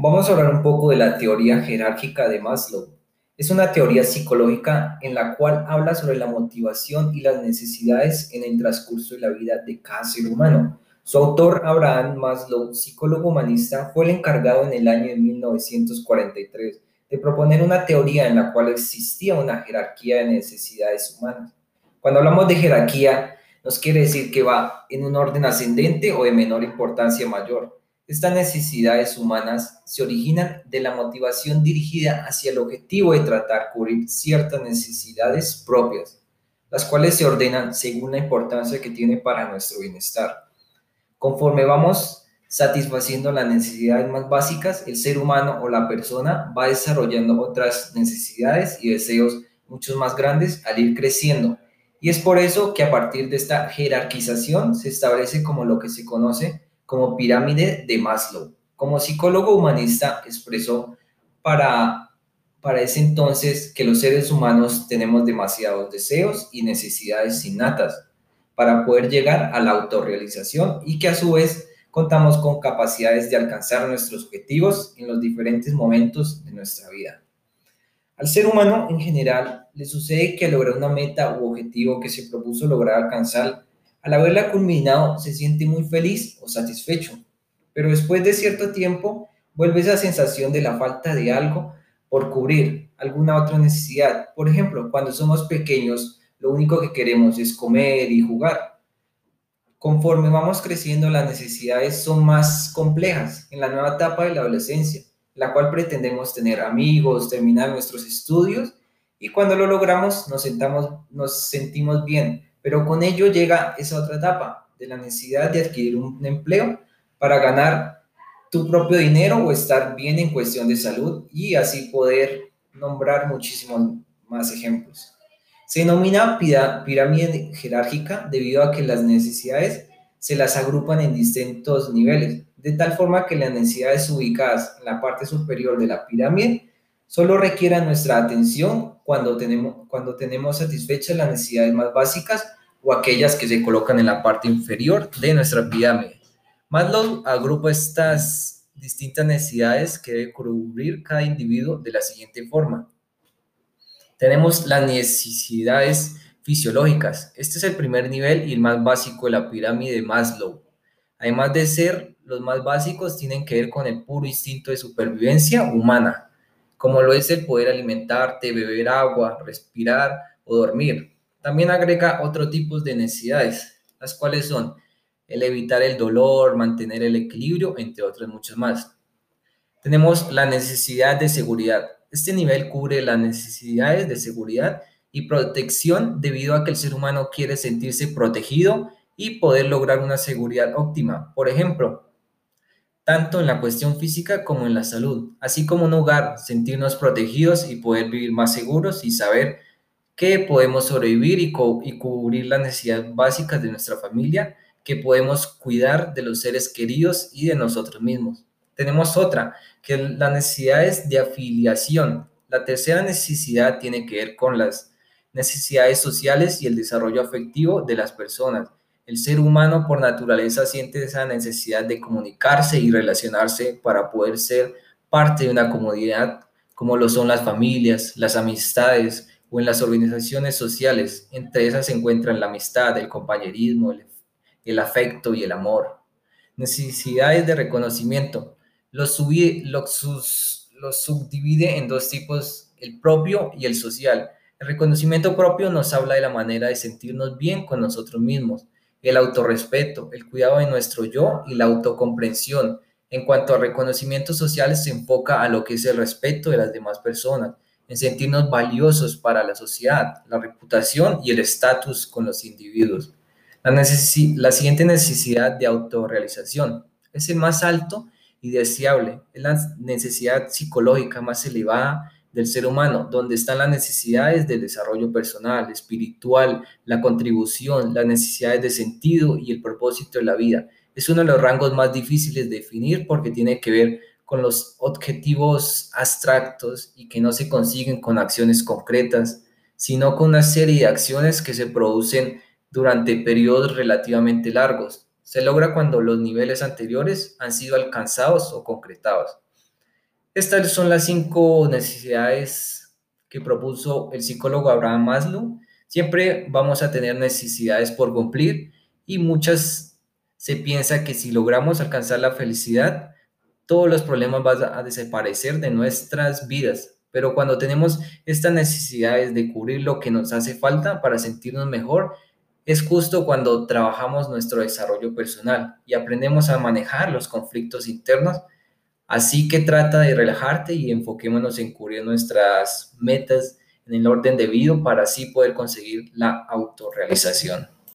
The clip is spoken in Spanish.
Vamos a hablar un poco de la teoría jerárquica de Maslow. Es una teoría psicológica en la cual habla sobre la motivación y las necesidades en el transcurso de la vida de cada ser humano. Su autor, Abraham Maslow, psicólogo humanista, fue el encargado en el año de 1943 de proponer una teoría en la cual existía una jerarquía de necesidades humanas. Cuando hablamos de jerarquía, nos quiere decir que va en un orden ascendente o de menor importancia mayor. Estas necesidades humanas se originan de la motivación dirigida hacia el objetivo de tratar cubrir ciertas necesidades propias, las cuales se ordenan según la importancia que tiene para nuestro bienestar. Conforme vamos satisfaciendo las necesidades más básicas, el ser humano o la persona va desarrollando otras necesidades y deseos muchos más grandes al ir creciendo. Y es por eso que a partir de esta jerarquización se establece como lo que se conoce como pirámide de Maslow. Como psicólogo humanista expresó para, para ese entonces que los seres humanos tenemos demasiados deseos y necesidades innatas para poder llegar a la autorrealización y que a su vez contamos con capacidades de alcanzar nuestros objetivos en los diferentes momentos de nuestra vida. Al ser humano en general le sucede que al lograr una meta u objetivo que se propuso lograr alcanzar, al haberla culminado, se siente muy feliz o satisfecho, pero después de cierto tiempo vuelve esa sensación de la falta de algo por cubrir alguna otra necesidad. Por ejemplo, cuando somos pequeños, lo único que queremos es comer y jugar. Conforme vamos creciendo, las necesidades son más complejas en la nueva etapa de la adolescencia, la cual pretendemos tener amigos, terminar nuestros estudios y cuando lo logramos nos, sentamos, nos sentimos bien, pero con ello llega esa otra etapa de la necesidad de adquirir un empleo para ganar tu propio dinero o estar bien en cuestión de salud y así poder nombrar muchísimos más ejemplos. Se denomina pirámide jerárquica debido a que las necesidades se las agrupan en distintos niveles, de tal forma que las necesidades ubicadas en la parte superior de la pirámide solo requieran nuestra atención cuando tenemos, cuando tenemos satisfechas las necesidades más básicas o aquellas que se colocan en la parte inferior de nuestra pirámide. Maslow agrupa estas distintas necesidades que debe cubrir cada individuo de la siguiente forma. Tenemos las necesidades fisiológicas. Este es el primer nivel y el más básico de la pirámide de Maslow. Además de ser los más básicos, tienen que ver con el puro instinto de supervivencia humana, como lo es el poder alimentarte, beber agua, respirar o dormir. También agrega otros tipos de necesidades, las cuales son el evitar el dolor, mantener el equilibrio, entre otras muchas más. Tenemos la necesidad de seguridad. Este nivel cubre las necesidades de seguridad y protección debido a que el ser humano quiere sentirse protegido y poder lograr una seguridad óptima. Por ejemplo, tanto en la cuestión física como en la salud, así como un hogar, sentirnos protegidos y poder vivir más seguros y saber que podemos sobrevivir y, cubrir las necesidades básicas de nuestra familia, que podemos cuidar de los seres queridos y de nosotros mismos. Tenemos otra, que las necesidades de afiliación. La tercera necesidad tiene que ver con las necesidades sociales y el desarrollo afectivo de las personas el ser humano por naturaleza siente esa necesidad de comunicarse y relacionarse para poder ser parte de una comunidad, como lo son las familias, las amistades o en las organizaciones sociales. Entre esas se encuentran la amistad, el compañerismo, el, afecto y el amor. Necesidades de reconocimiento. Los, los subdivide en dos tipos, el propio y el social. El reconocimiento propio nos habla de la manera de sentirnos bien con nosotros mismos el autorrespeto, el cuidado de nuestro yo y la autocomprensión. En cuanto a reconocimiento social, se enfoca a lo que es el respeto de las demás personas, en sentirnos valiosos para la sociedad, la reputación y el estatus con los individuos. La, la siguiente necesidad de autorrealización es el más alto y deseable, es la necesidad psicológica más elevada del ser humano, donde están las necesidades del desarrollo personal, espiritual, la contribución, las necesidades de sentido y el propósito de la vida. Es uno de los rangos más difíciles de definir porque tiene que ver con los objetivos abstractos y que no se consiguen con acciones concretas, sino con una serie de acciones que se producen durante periodos relativamente largos. Se logra cuando los niveles anteriores han sido alcanzados o concretados. Estas son las cinco necesidades que propuso el psicólogo Abraham Maslow. Siempre vamos a tener necesidades por cumplir y muchas se piensa que si logramos alcanzar la felicidad, todos los problemas van a desaparecer de nuestras vidas. Pero cuando tenemos estas necesidades de cubrir lo que nos hace falta para sentirnos mejor, es justo cuando trabajamos nuestro desarrollo personal y aprendemos a manejar los conflictos internos. Así que trata de relajarte y enfoquémonos en cubrir nuestras metas en el orden debido para así poder conseguir la autorrealización.